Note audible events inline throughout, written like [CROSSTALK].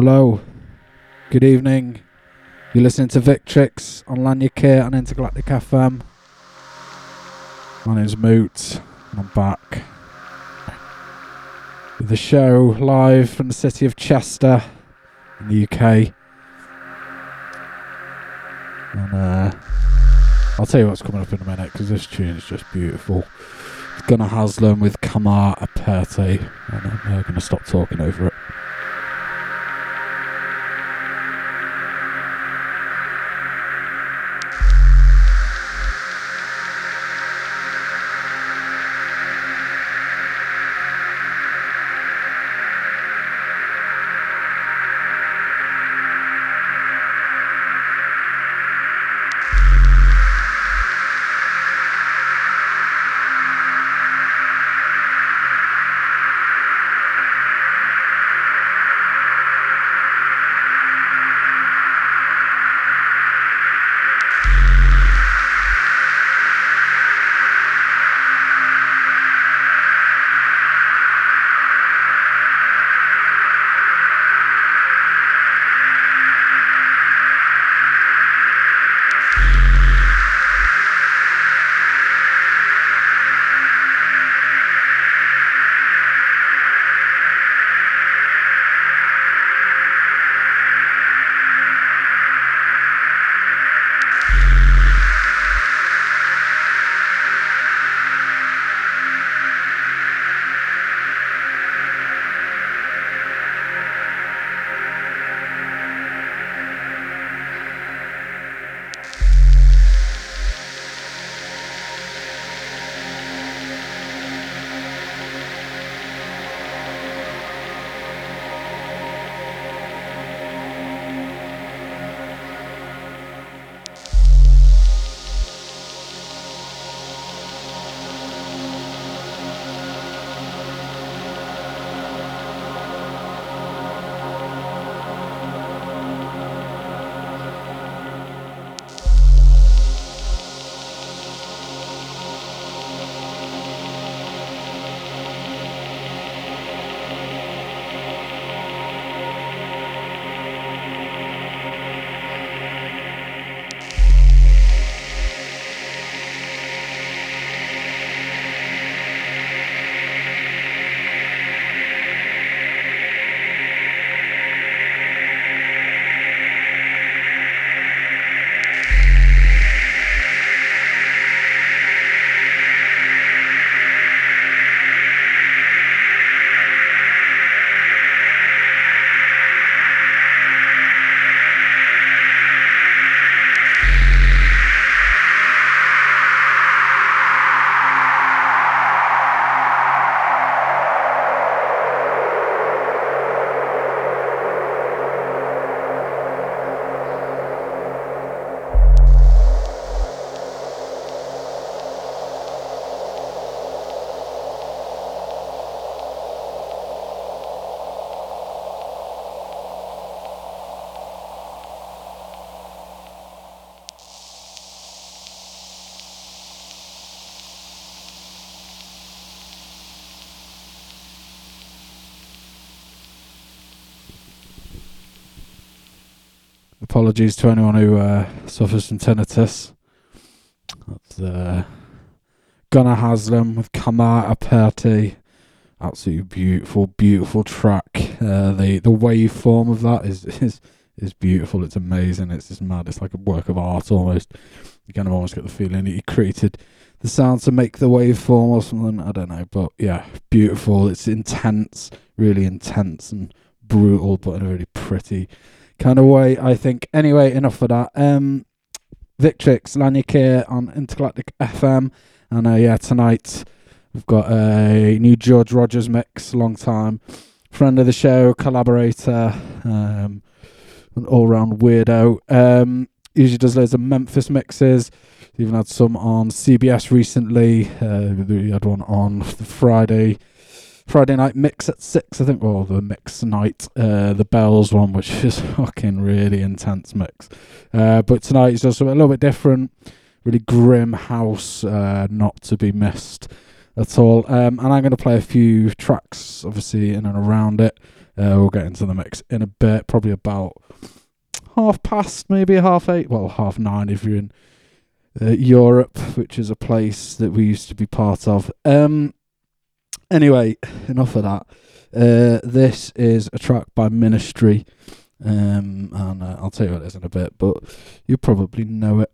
Hello. Good evening. You're listening to Victrix on Lanyard on Intergalactic FM. My name's Moot, and I'm back with the show live from the city of Chester in the UK. And uh, I'll tell you what's coming up in a minute because this tune is just beautiful. It's Gunnar Haslam with Camare Aperte, and I'm uh, going to stop talking over it. Apologies to anyone who uh, suffers from tinnitus. That's uh, Gunnar Haslam with Camare Aperte. Absolutely beautiful, beautiful track. Uh, the the waveform of that is [LAUGHS] is is beautiful. It's amazing. It's just mad. It's like a work of art almost. You kind of almost get the feeling that he created the sound to make the waveform or something. I don't know, but yeah, beautiful. It's intense, really intense and brutal, but in a really pretty kind of way, I think. Anyway, enough of that. Um, Victrix, Lanyard here on Intergalactic FM. And uh, yeah, tonight we've got a new George Rogers mix, long time friend of the show, collaborator, um, an all round weirdo. Um, usually does loads of Memphis mixes. Even had some on CBS recently. Uh, we had one on Friday Friday night mix at six, I think, or the mix night, uh, the bells one, which is [LAUGHS] fucking really intense mix. Uh, but tonight is just a little bit different, really grim house, uh, not to be missed. at all. Um, and I'm going to play a few tracks, obviously, in and around it. Uh, we'll get into the mix in a bit, probably about half past, maybe half eight. Well, half nine if you're in uh, Europe, which is a place that we used to be part of. Um, anyway, enough of that. Uh, this is a track by Ministry, um, and uh, I'll tell you what it is in a bit, but you probably know it.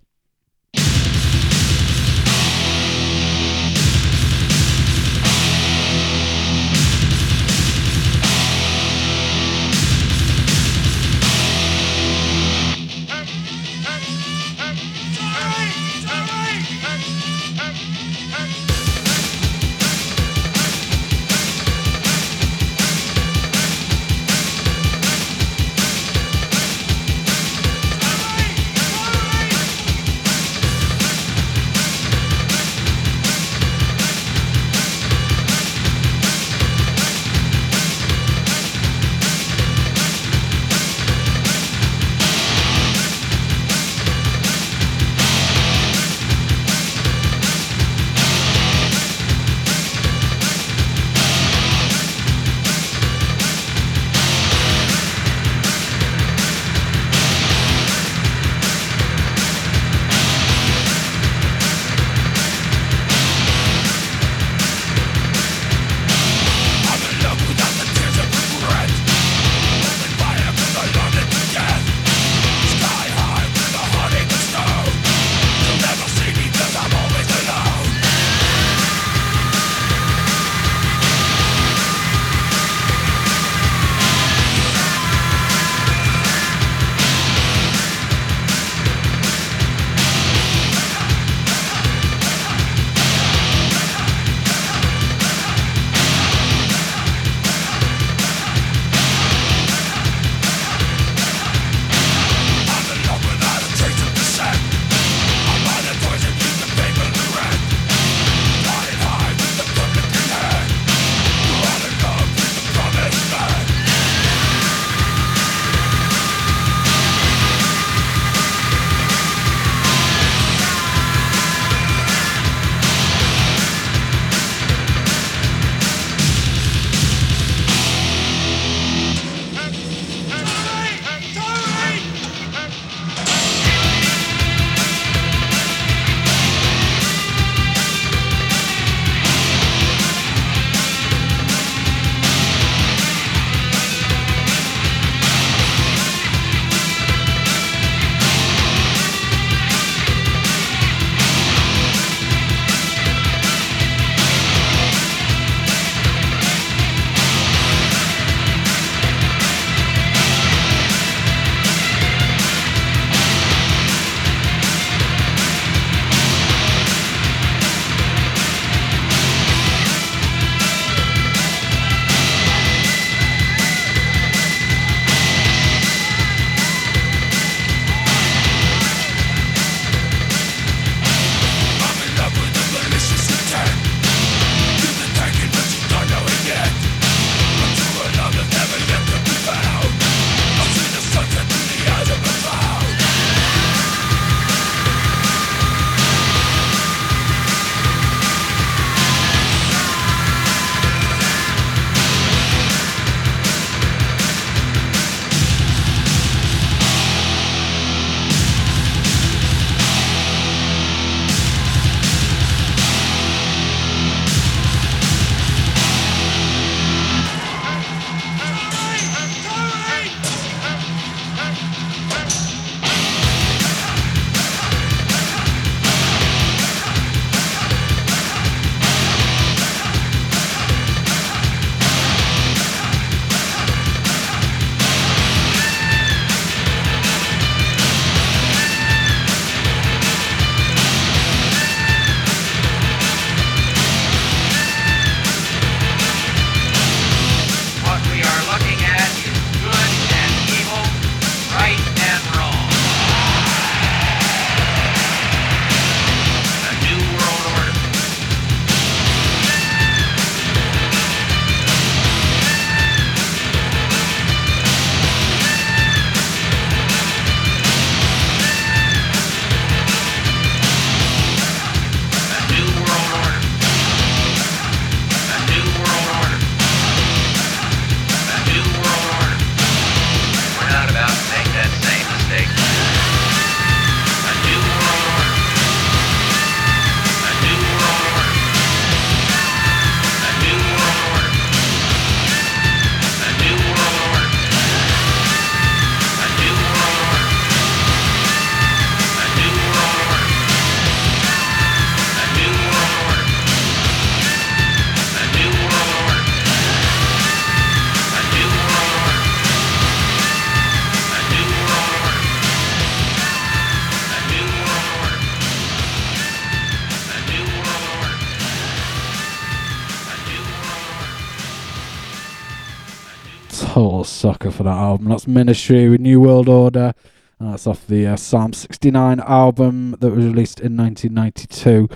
Album. That's Ministry with New World Order. And that's off the uh, Psalm 69 album that was released in 1992.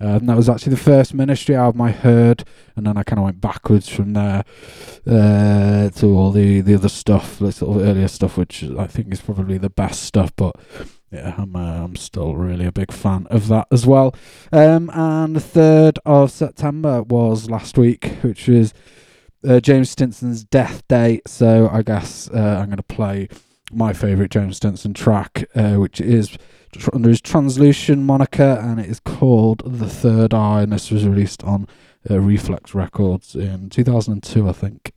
Uh, and that was actually the first Ministry album I heard, and then I kind of went backwards from there uh, to all the, the other stuff, the sort of earlier stuff, which I think is probably the best stuff. But yeah, I'm uh, I'm still really a big fan of that as well. Um, and the third of September was last week, which was uh, James Stinson's death day. So I guess uh, I'm going to play my favourite James Stinson track, uh, which is under his Transllusion moniker, and it is called The Third Eye, and this was released on uh, Reflex Records in 2002, I think.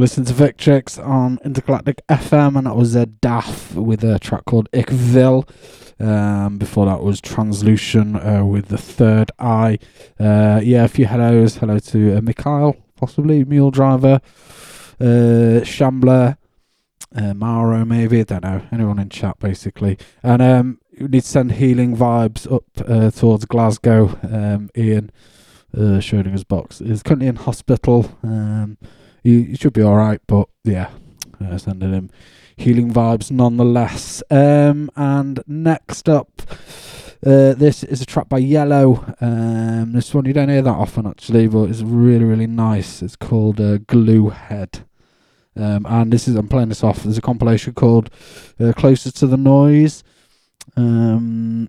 Listen to Victrix on Intergalactic FM, and that was a DAF with a track called Ich Will. Um, before that was Transllusion uh, with the Third Eye. Uh, yeah, a few hellos. Hello to uh, Mikhail, possibly Mule Driver, uh, Shambler, uh, Mauro, maybe. I don't know. Anyone in chat, basically. And um, you need to send healing vibes up uh, towards Glasgow. Um, Ian uh, Schrodinger's box is currently in hospital. Um, he, he should be all right, but yeah, uh, sending him healing vibes nonetheless. Um, and next up, uh, this is a track by Yello. Um, this one you don't hear that often actually, but it's really really nice. It's called uh, Glue Head. Um, and this is I'm playing this off. There's a compilation called uh, Closer to the Noise. Um,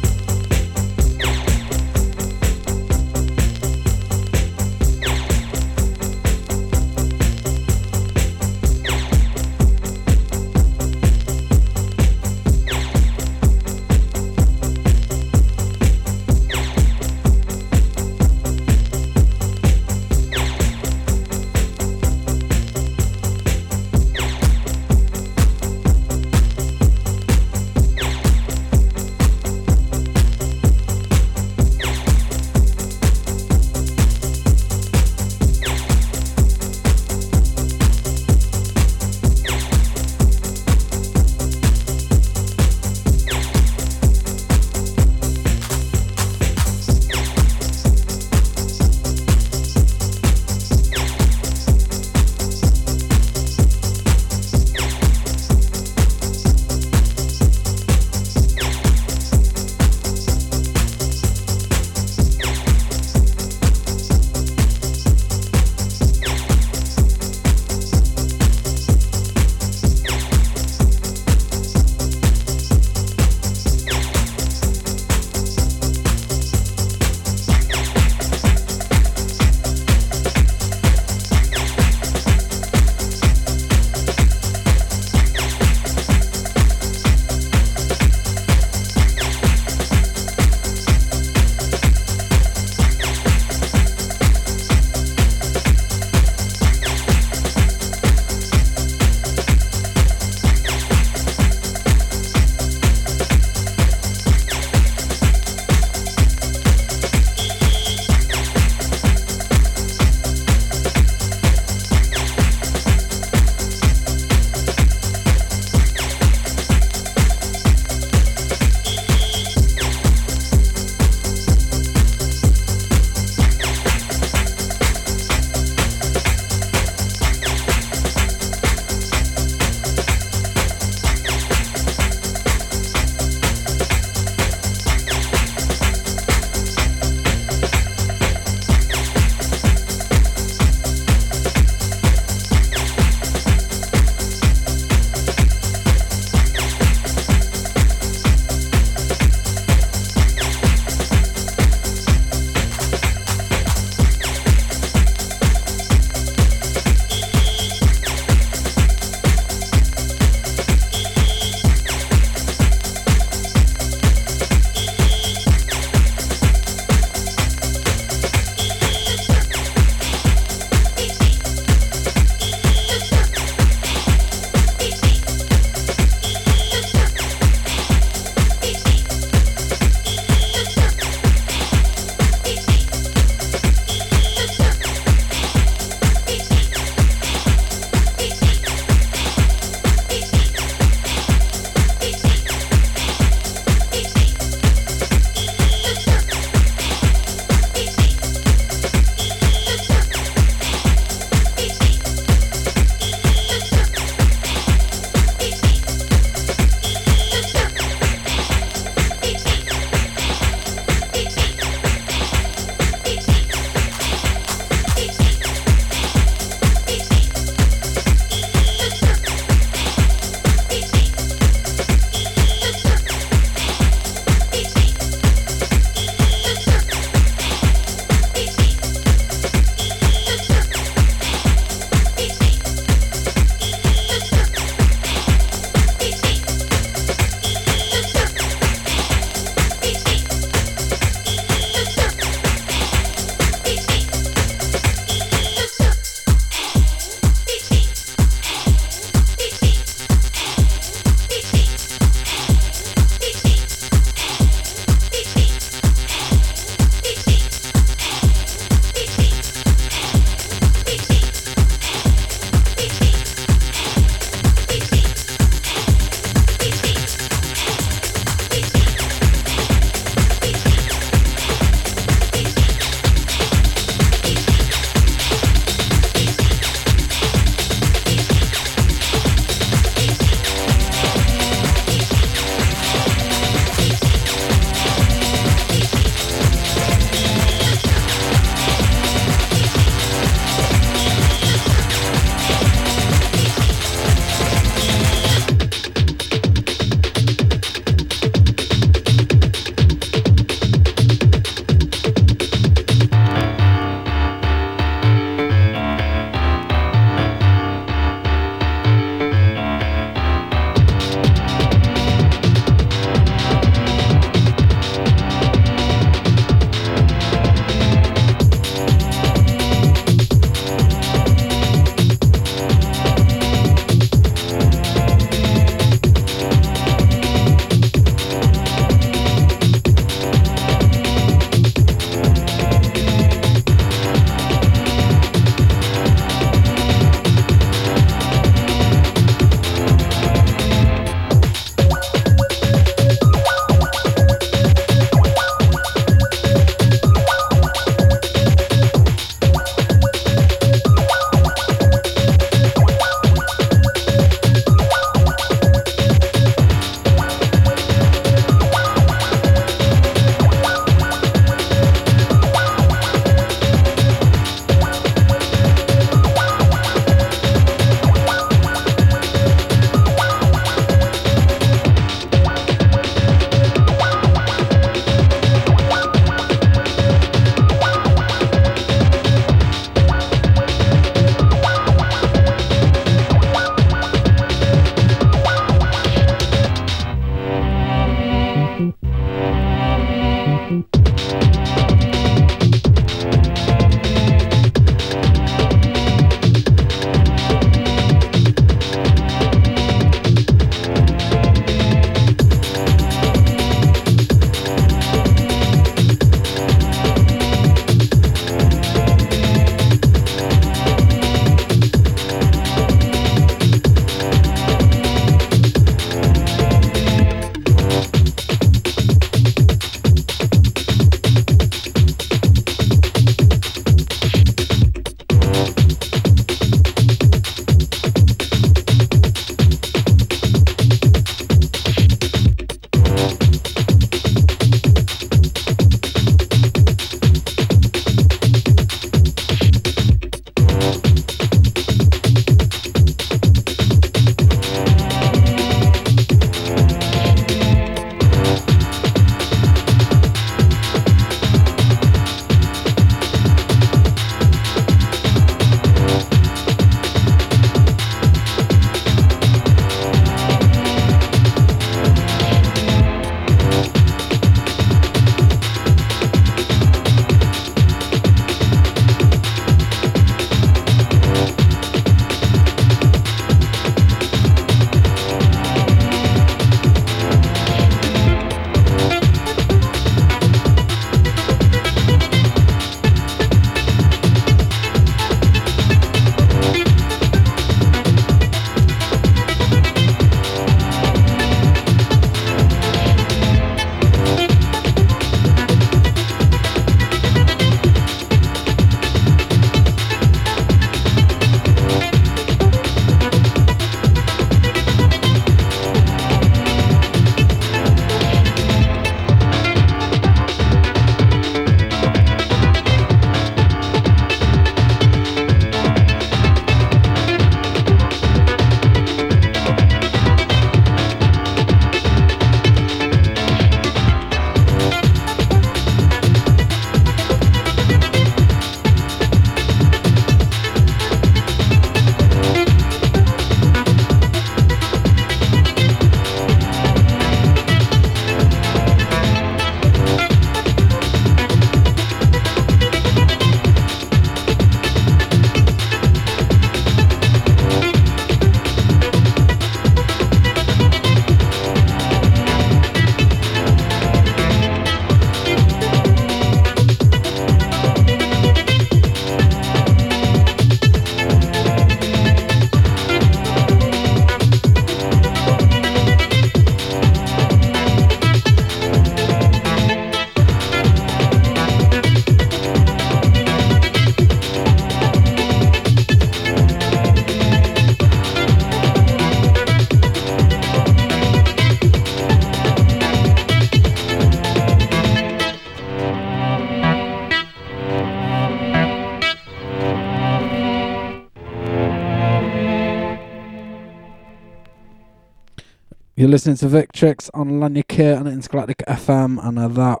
You're listening to Victrix on Lanyakir and Intergalactic FM, and uh, that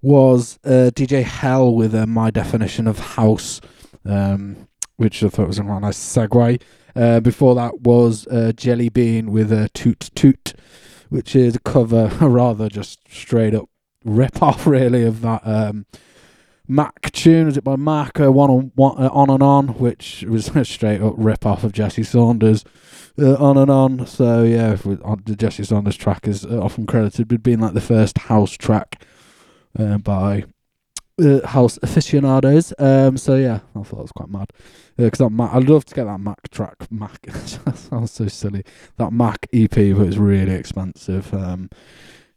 was uh, DJ Hell with uh, my definition of house, um, which I thought was a nice segue. Uh, before that was uh, Jellybean with a Toot Toot, which is a cover, [LAUGHS] rather just straight up rip off, really, of that um, Mac tune. Is it by? Uh, one on one, uh, on and on, which was a [LAUGHS] straight up rip off of Jesse Saunders. Uh, on and on. So yeah, the Jesse Saunders track is uh, often credited with being like the first house track uh, by uh, house aficionados. Um, so yeah, I thought it was quite mad because Mac, I'd love to get that Mac track. Mac [LAUGHS] sounds so silly. That Mac EP, it's really expensive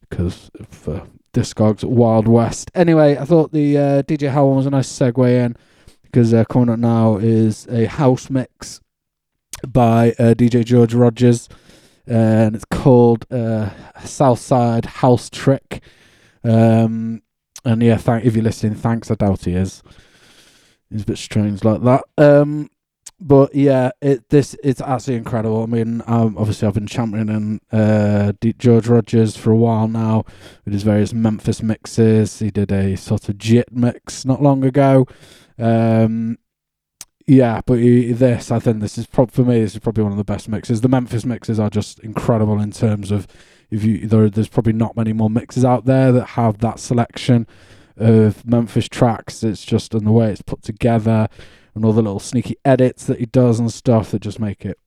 because um, for Discogs Wild West. Anyway, I thought the uh, DJ one was a nice segue in because uh, coming up now is a house mix by uh, DJ George Rogers, and it's called uh, Southside Housetrick. Um, and yeah, thank if you're listening, thanks. I doubt he is. He's a bit strange like that. Um, but yeah, it this it's absolutely incredible. I mean, um, obviously I've been championing uh, George Rogers for a while now with his various Memphis mixes. He did a sort of JIT mix not long ago. Um, yeah, but he, this I think this is for me. This is probably one of the best mixes. The Memphis mixes are just incredible in terms of if you there, there's probably not many more mixes out there that have that selection of Memphis tracks. It's just in the way it's put together and all the little sneaky edits that he does and stuff that just make it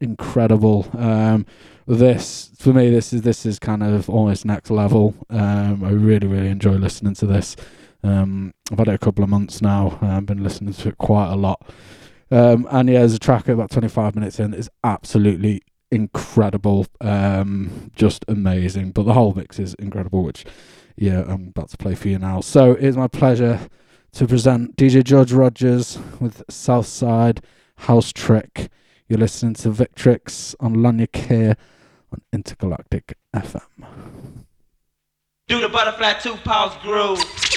incredible. Um, this for me, this is this is kind of almost next level. Um, I really really enjoy listening to this. Um, I've had it a couple of months now. I've been listening to it quite a lot. Um, and yeah, there's a track about 25 minutes in. that is absolutely incredible, um, just amazing. But the whole mix is incredible, which yeah, I'm about to play for you now. So it's my pleasure to present DJ George Rogers with Southside Housetrick. You're listening to Victrix on Lanyakir on Intergalactic FM. Do the butterfly two pause groove.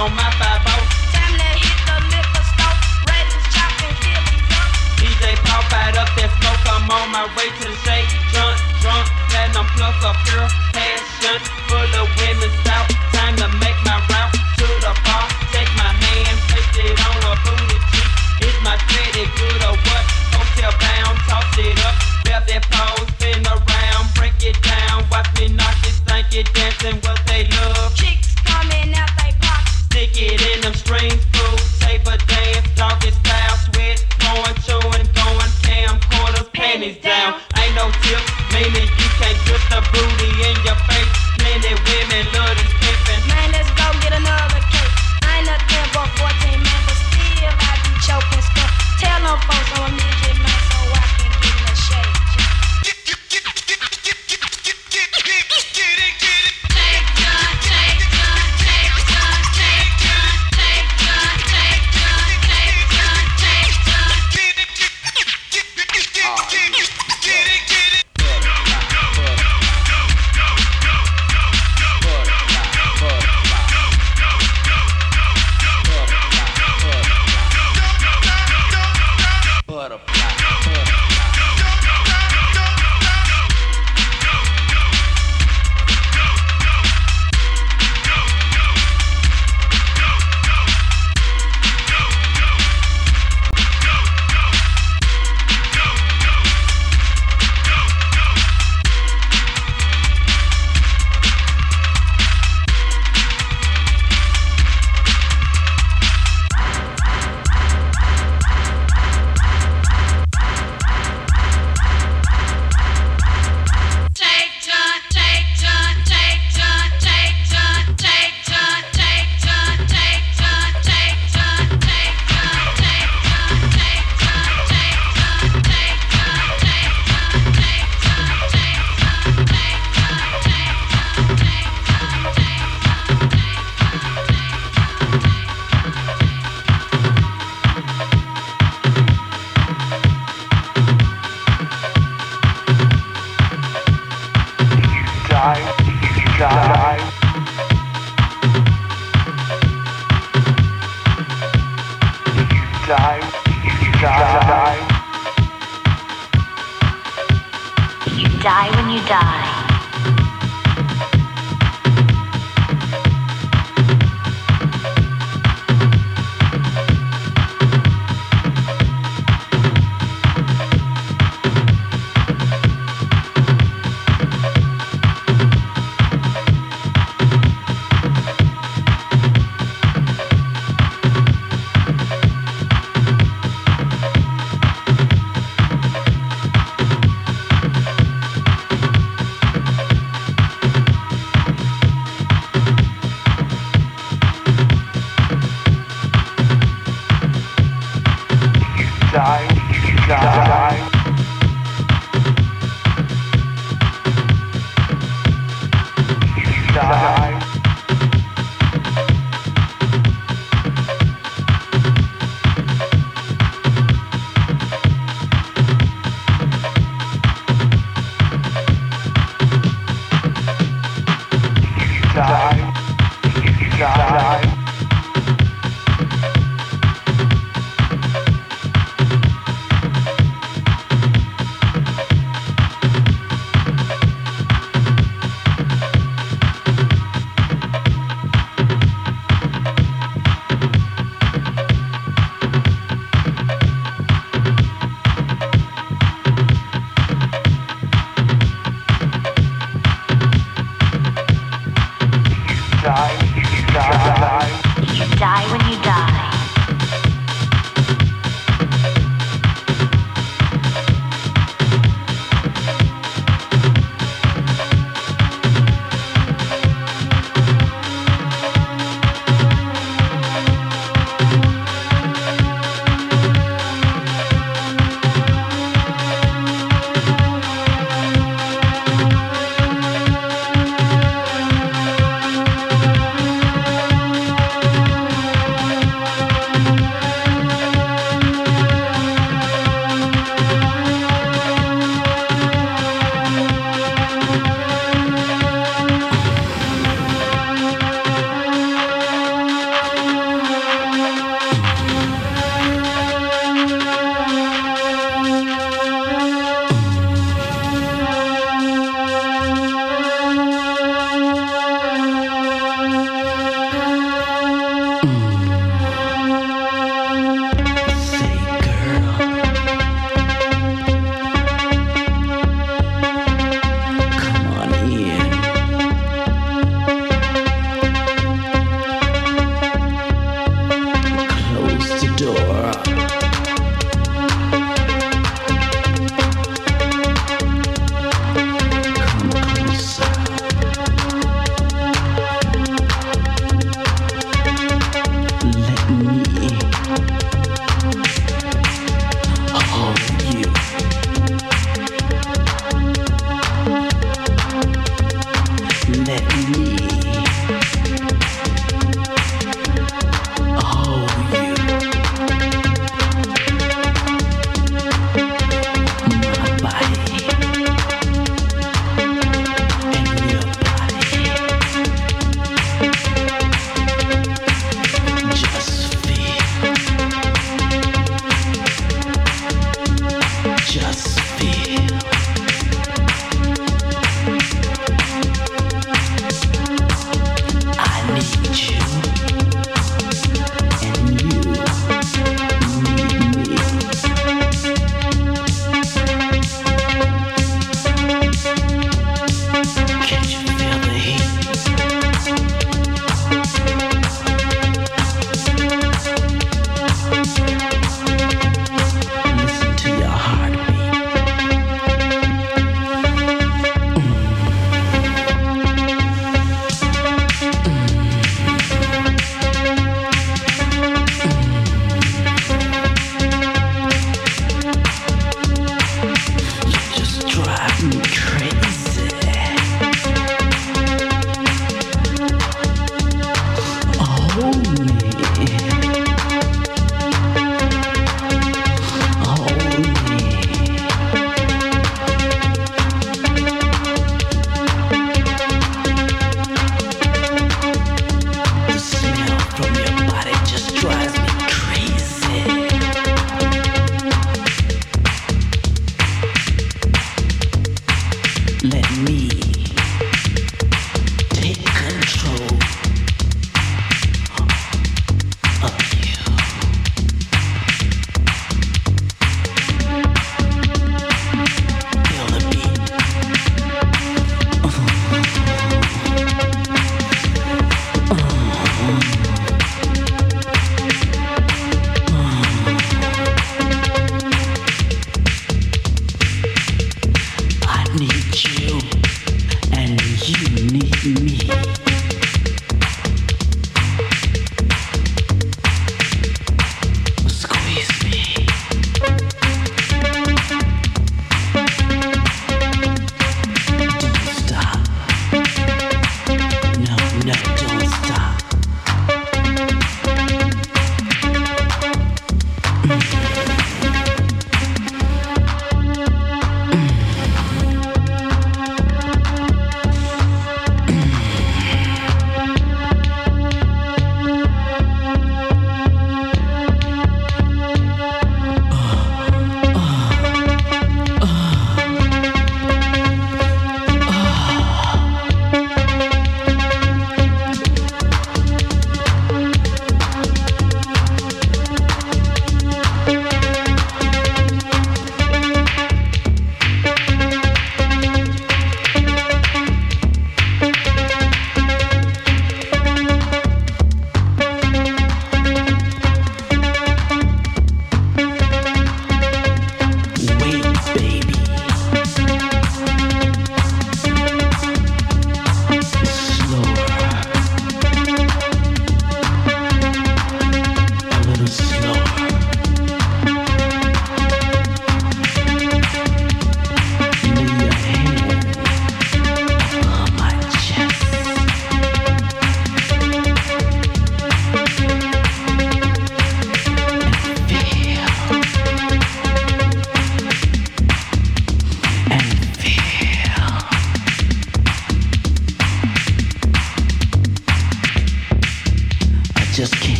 on my five. Oh. Time to hit the liquor store. Ready to chop and. DJ up that smoke. I'm on my way to the shake. Drunk, drunk, plus a passion. Time to make my to the bar. Take my hand, place it on a booty. Is my credit good or what? Hotel it up. That pole, spin around, break it down. Watch me knock it, thank dancing what they love get in them strings.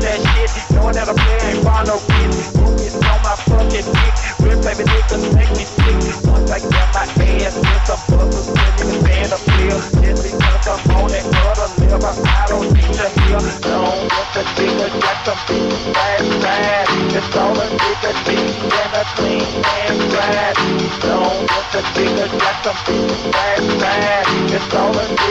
with that shit. Knowing that I'm ain't find no kid. Movies on my fucking dick. Real baby niggas make me sick. Once I get my ass, get the buzzers, send me the band of feel. Deadly cunt, I'm on that other lip. I don't need to hear. Don't want the nigga, got some bitches bad, bad. It's all a nigga needs and a clean and bad. Don't want the nigga, got some bitches bad, bad. It's all a nigga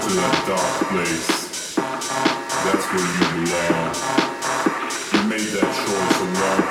to that dark place. That's where you belong. You made that choice a long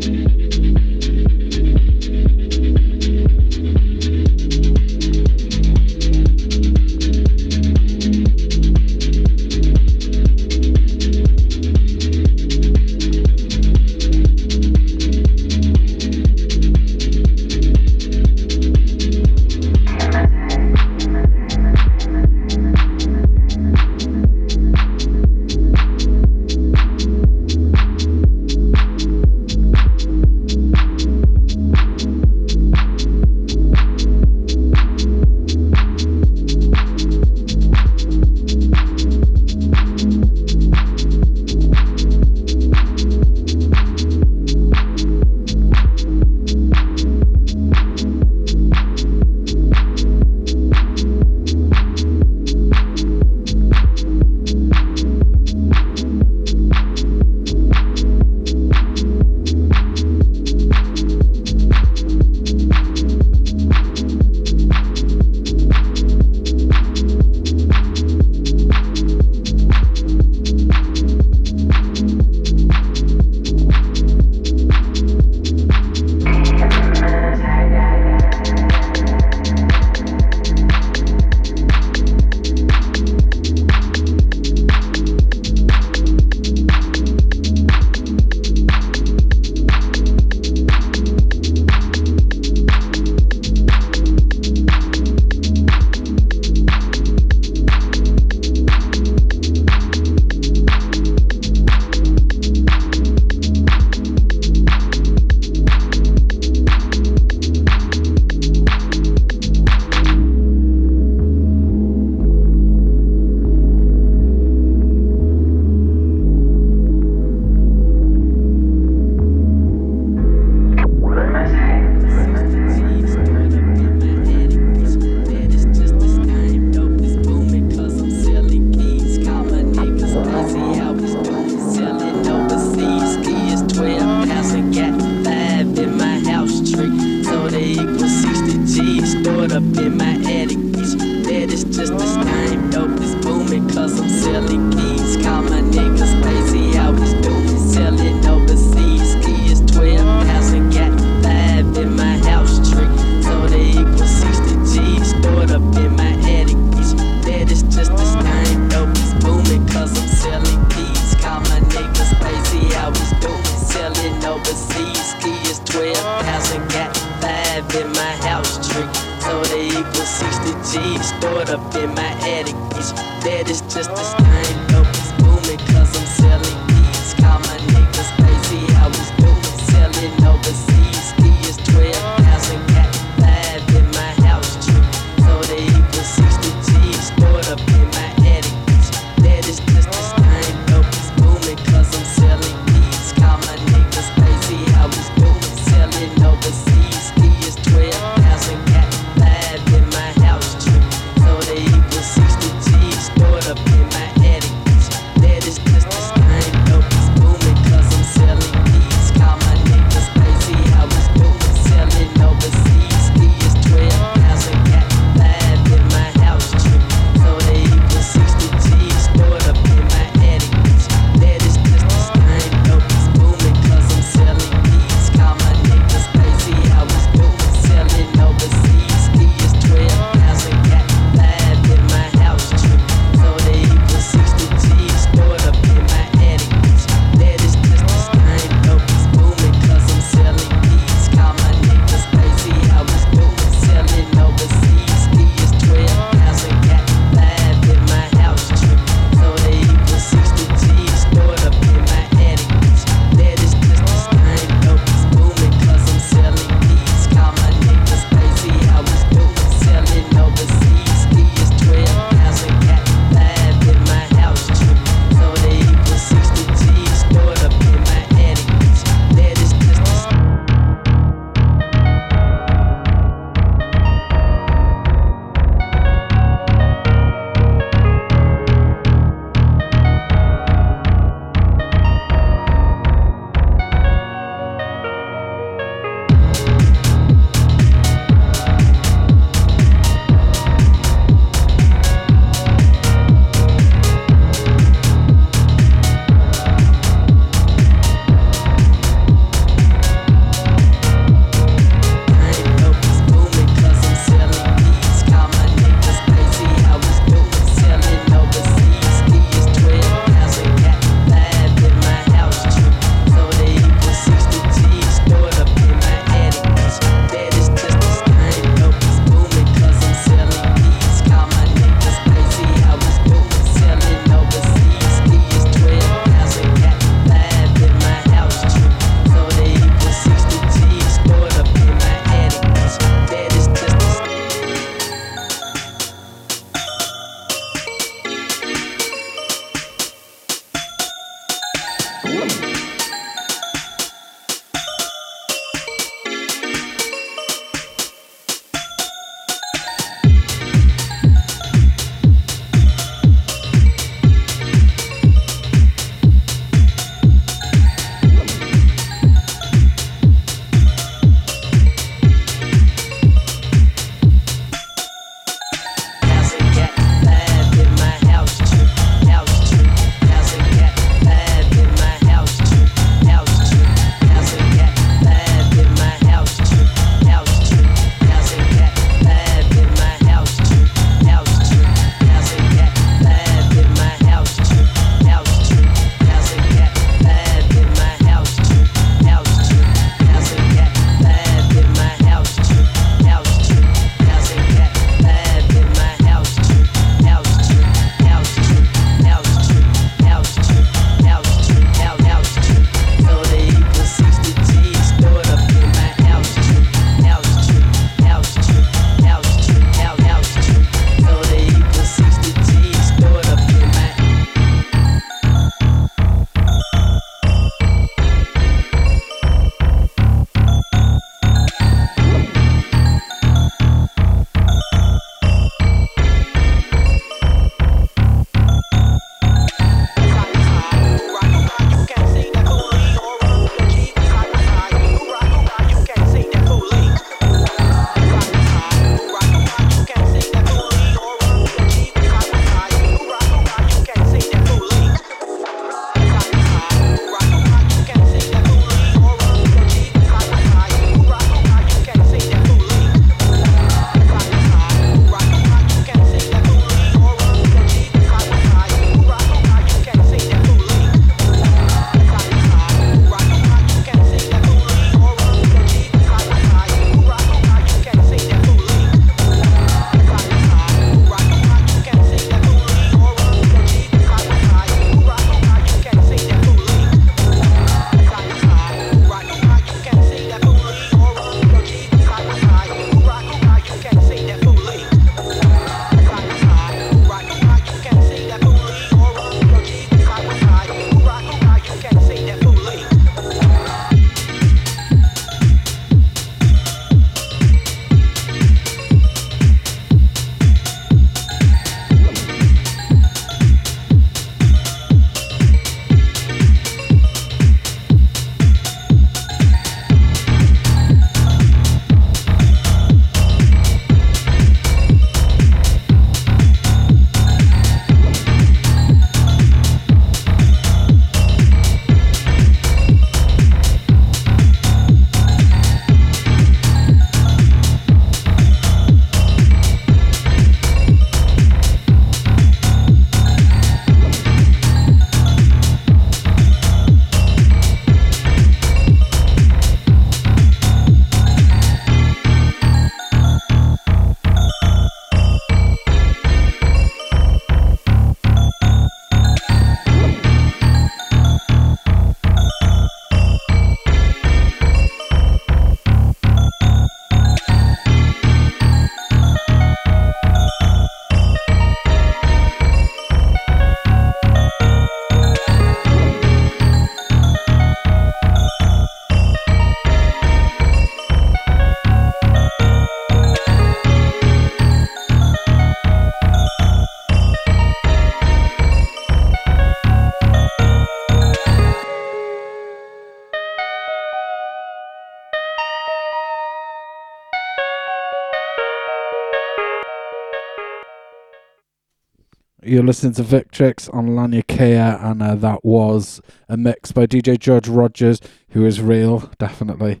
you're listening to Victrix on Lanyakea, and uh, that was a mix by DJ George Rogers, who is real, definitely.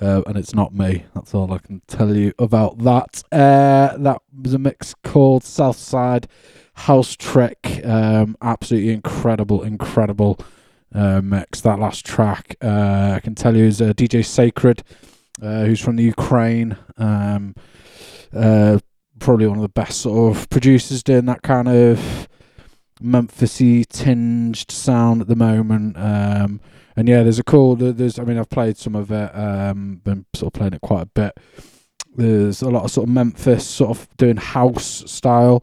Uh, and it's not me. That's all I can tell you about that. Uh, that was a mix called Southside Housetrick. Um, absolutely incredible, incredible uh, mix. That last track, uh, I can tell you, is uh, DJ Sacred, who's from the Ukraine. Um, uh, probably one of the best sort of producers doing that kind of Memphisy tinged sound at the moment. Um, and yeah, there's a cool. There's, I mean, I've played some of it. Um, been sort of playing it quite a bit. There's a lot of sort of Memphis sort of doing house style.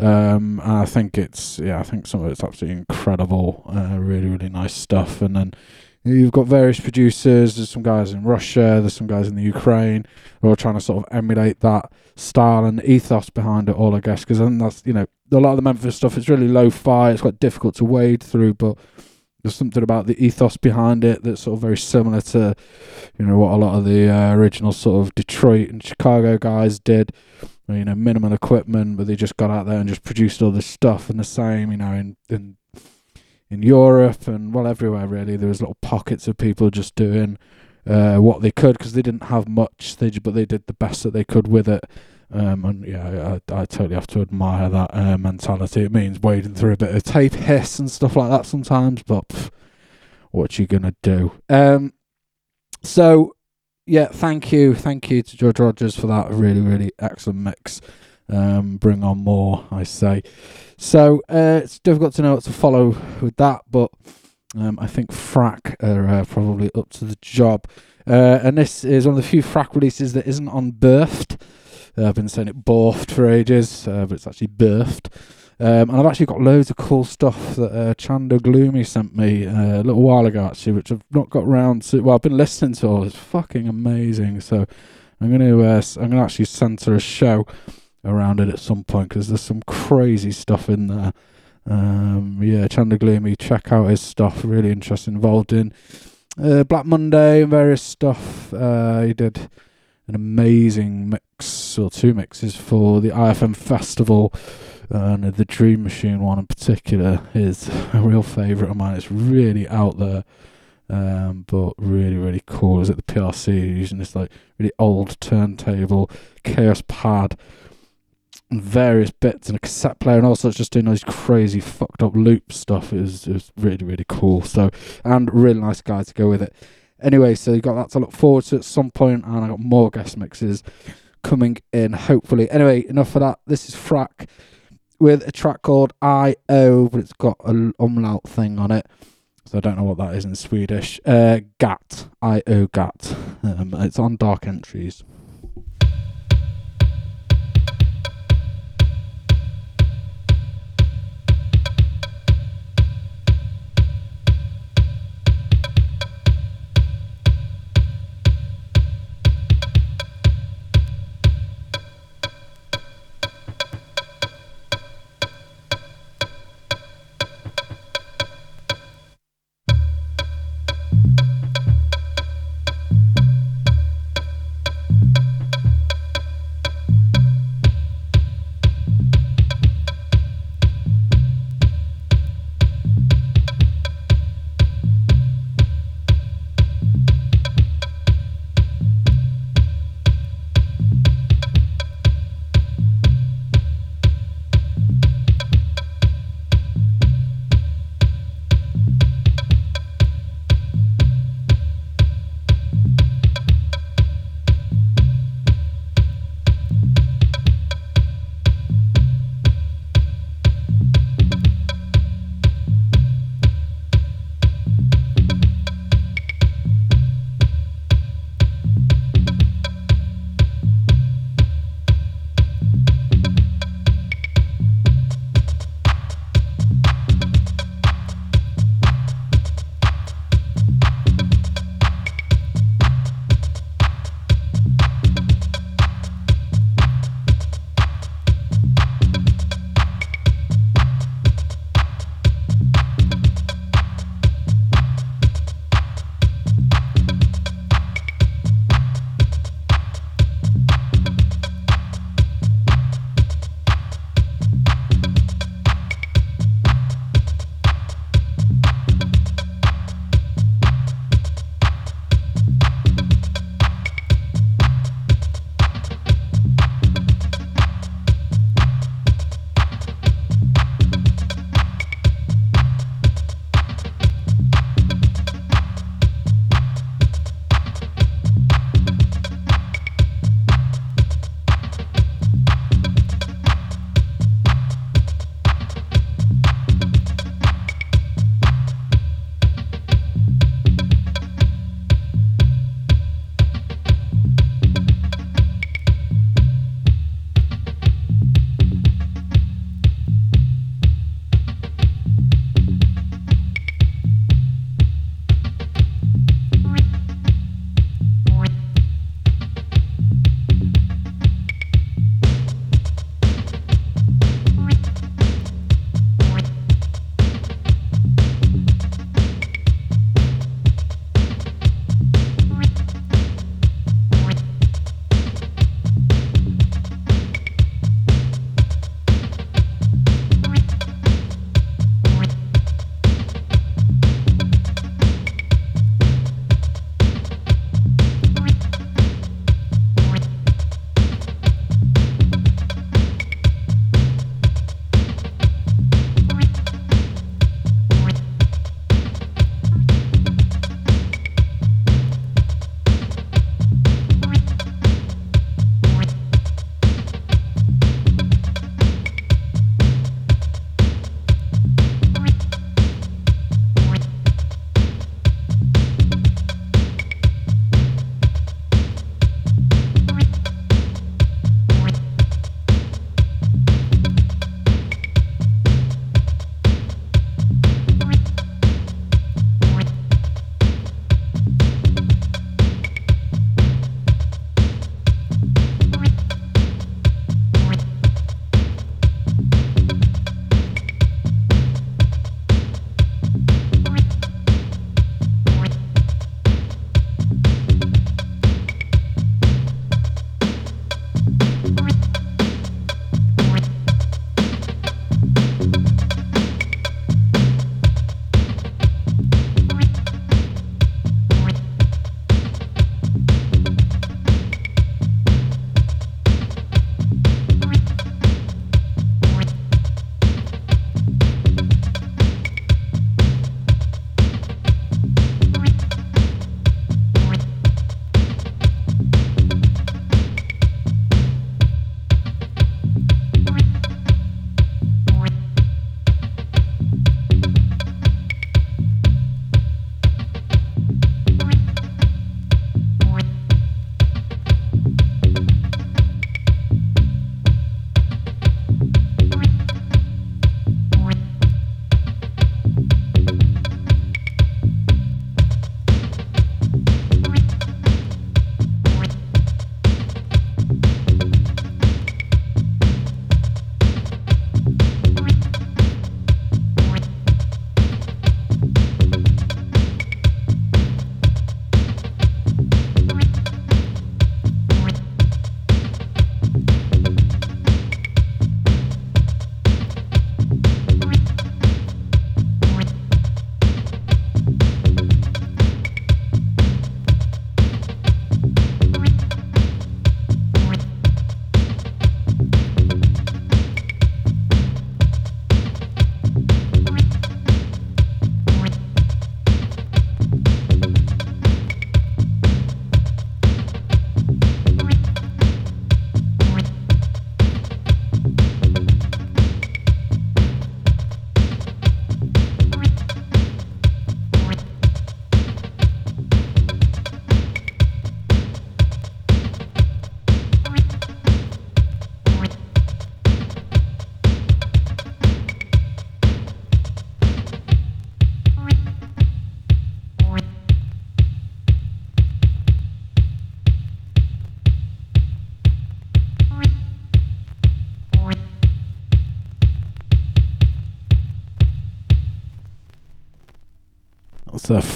Um, and I think it's yeah, I think some of it's absolutely incredible. Uh, really, really nice stuff. And then you've got various producers. There's some guys in Russia. There's some guys in the Ukraine who are trying to sort of emulate that style and ethos behind it all. I guess because I think that's you know a lot of the Memphis stuff. It's really low-fi. It's quite difficult to wade through, but there's something about the ethos behind it that's sort of very similar to, you know, what a lot of the uh, original sort of Detroit and Chicago guys did. You know, minimal equipment, but they just got out there and just produced all this stuff. And the same, you know, in in in Europe and well everywhere really, there was little pockets of people just doing uh, what they could because they didn't have much. They but they did the best that they could with it. Um, and yeah, I, I totally have to admire that uh, mentality. It means wading through a bit of tape hiss and stuff like that sometimes, but pff, what you gonna do? Um, so yeah, thank you, thank you to George Rogers for that really, really excellent mix. Um, bring on more, I say. So uh, it's difficult to know what to follow with that, but um, I think Frak are uh, probably up to the job. Uh, and this is one of the few Frak releases that isn't on Birthed. Uh, I've been saying it borfed for ages, uh, but it's actually birthed. Um, and I've actually got loads of cool stuff that uh, Chanda Gloomy sent me uh, a little while ago, actually, which I've not got round to. Well, I've been listening to all. It's fucking amazing. So I'm going to uh, I'm going to actually center a show around it at some point because there's some crazy stuff in there. Um, yeah, Chanda Gloomy, check out his stuff. Really interesting. Involved in uh, Black Monday and various stuff. Uh, he did an amazing mix or two mixes for the IFM festival. And the Dream Machine one in particular is a real favourite of mine. It's really out there, um, but really, really cool. Is it the PRC using this like really old turntable, Kaoss Pad, and various bits and a cassette player and all sorts, just doing those crazy fucked up loop stuff. It was, it was really, really cool. So, and really nice guy to go with it. Anyway, so you got that to look forward to at some point, and I got more guest mixes coming in, hopefully. Anyway, enough of that. This is Frak with a track called I.O., but it's got an umlaut thing on it. So I don't know what that is in Swedish. Uh, Gat. I.O. Gat. Um, it's on Dark Entries.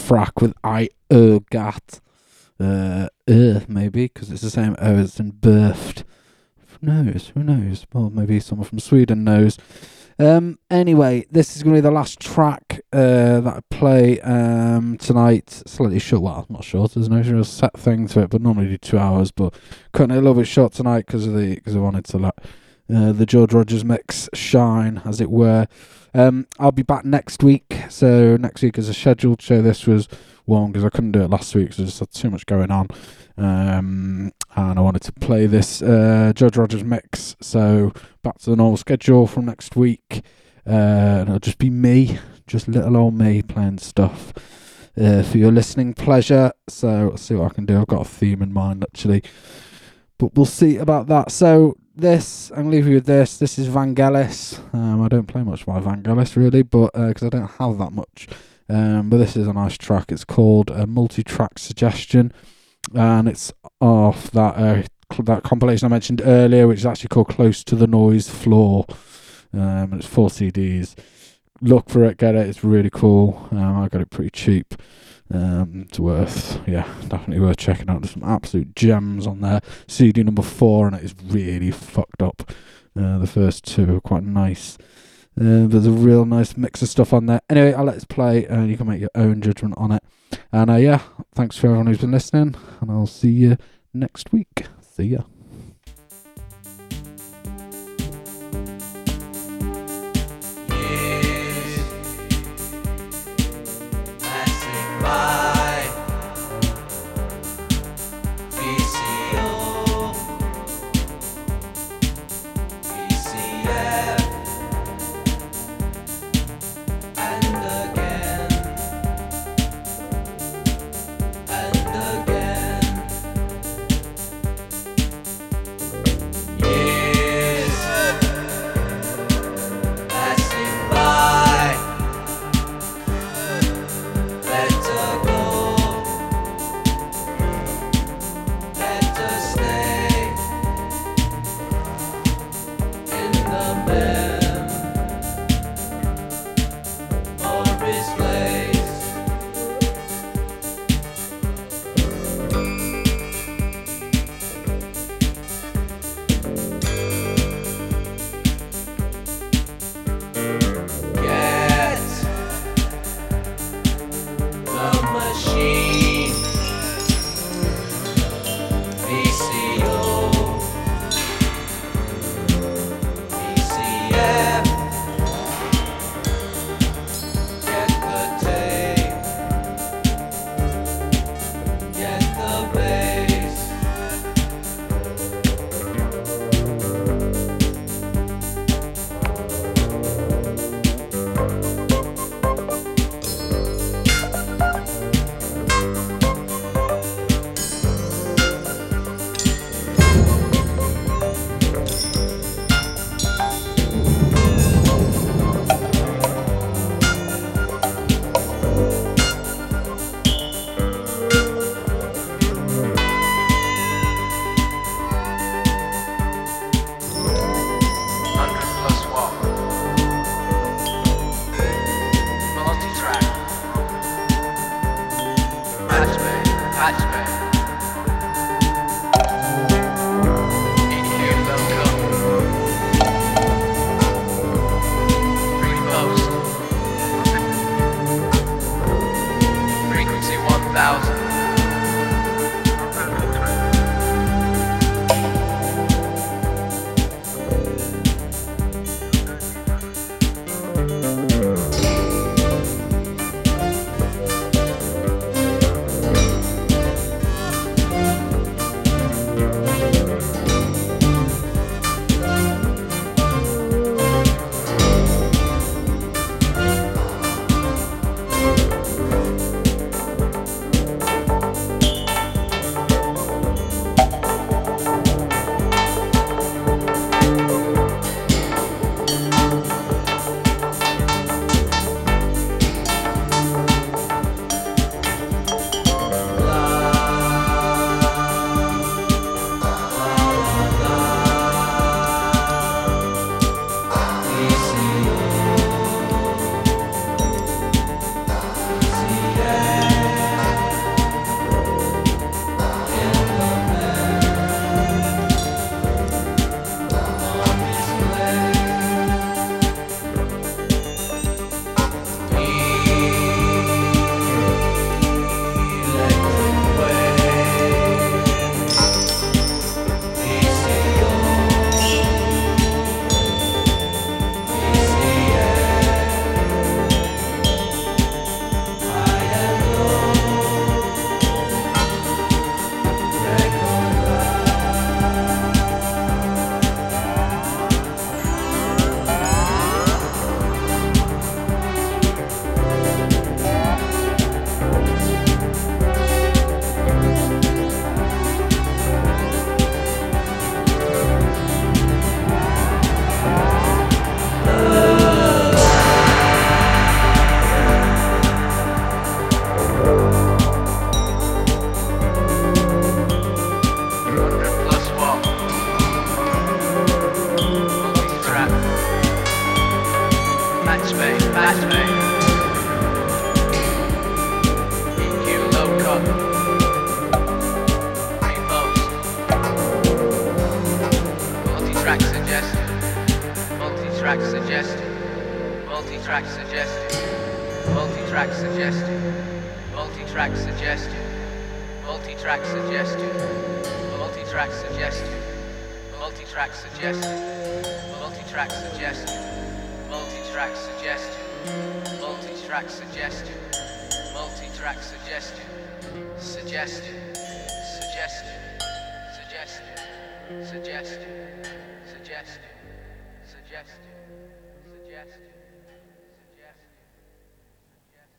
Frack with I Ö Gat. Uh, uh, maybe, because it's the same O as in birthed. Who knows? Who knows? Well, maybe someone from Sweden knows. Um, anyway, this is going to be the last track uh, that I play um, tonight. Slightly short. Well, not short. There's no real set thing to it, but normally do two hours. But cutting it a little bit short tonight because of the because I wanted to let uh, the George Rogers mix shine, as it were. Um, I'll be back next week. So next week is a scheduled show. This was one because I couldn't do it last week because I just had too much going on. Um, and I wanted to play this uh, George Rogers mix. So back to the normal schedule from next week. Uh, and it'll just be me, just little old me playing stuff uh, for your listening pleasure. So I'll see what I can do. I've got a theme in mind actually, but we'll see about that. So this, I'm leave you with this. This is Vangelis. Um, I don't play much by Vangelis really, but because I don't have that much. Um, but this is a nice track. It's called a multi-track suggestion, and it's off that uh, cl- that compilation I mentioned earlier, which is actually called Close to the Noise Floor. Um, and it's four CDs. Look for it, get it. It's really cool. Um, I got it pretty cheap. Um, it's worth, yeah, definitely worth checking out. There's some absolute gems on there. CD number four, and it is really fucked up. Uh, the first two are quite nice. Uh, there's a real nice mix of stuff on there. Anyway, I'll let it play, and you can make your own judgment on it. And uh, yeah, thanks for everyone who's been listening, and I'll see you next week. See ya. touch.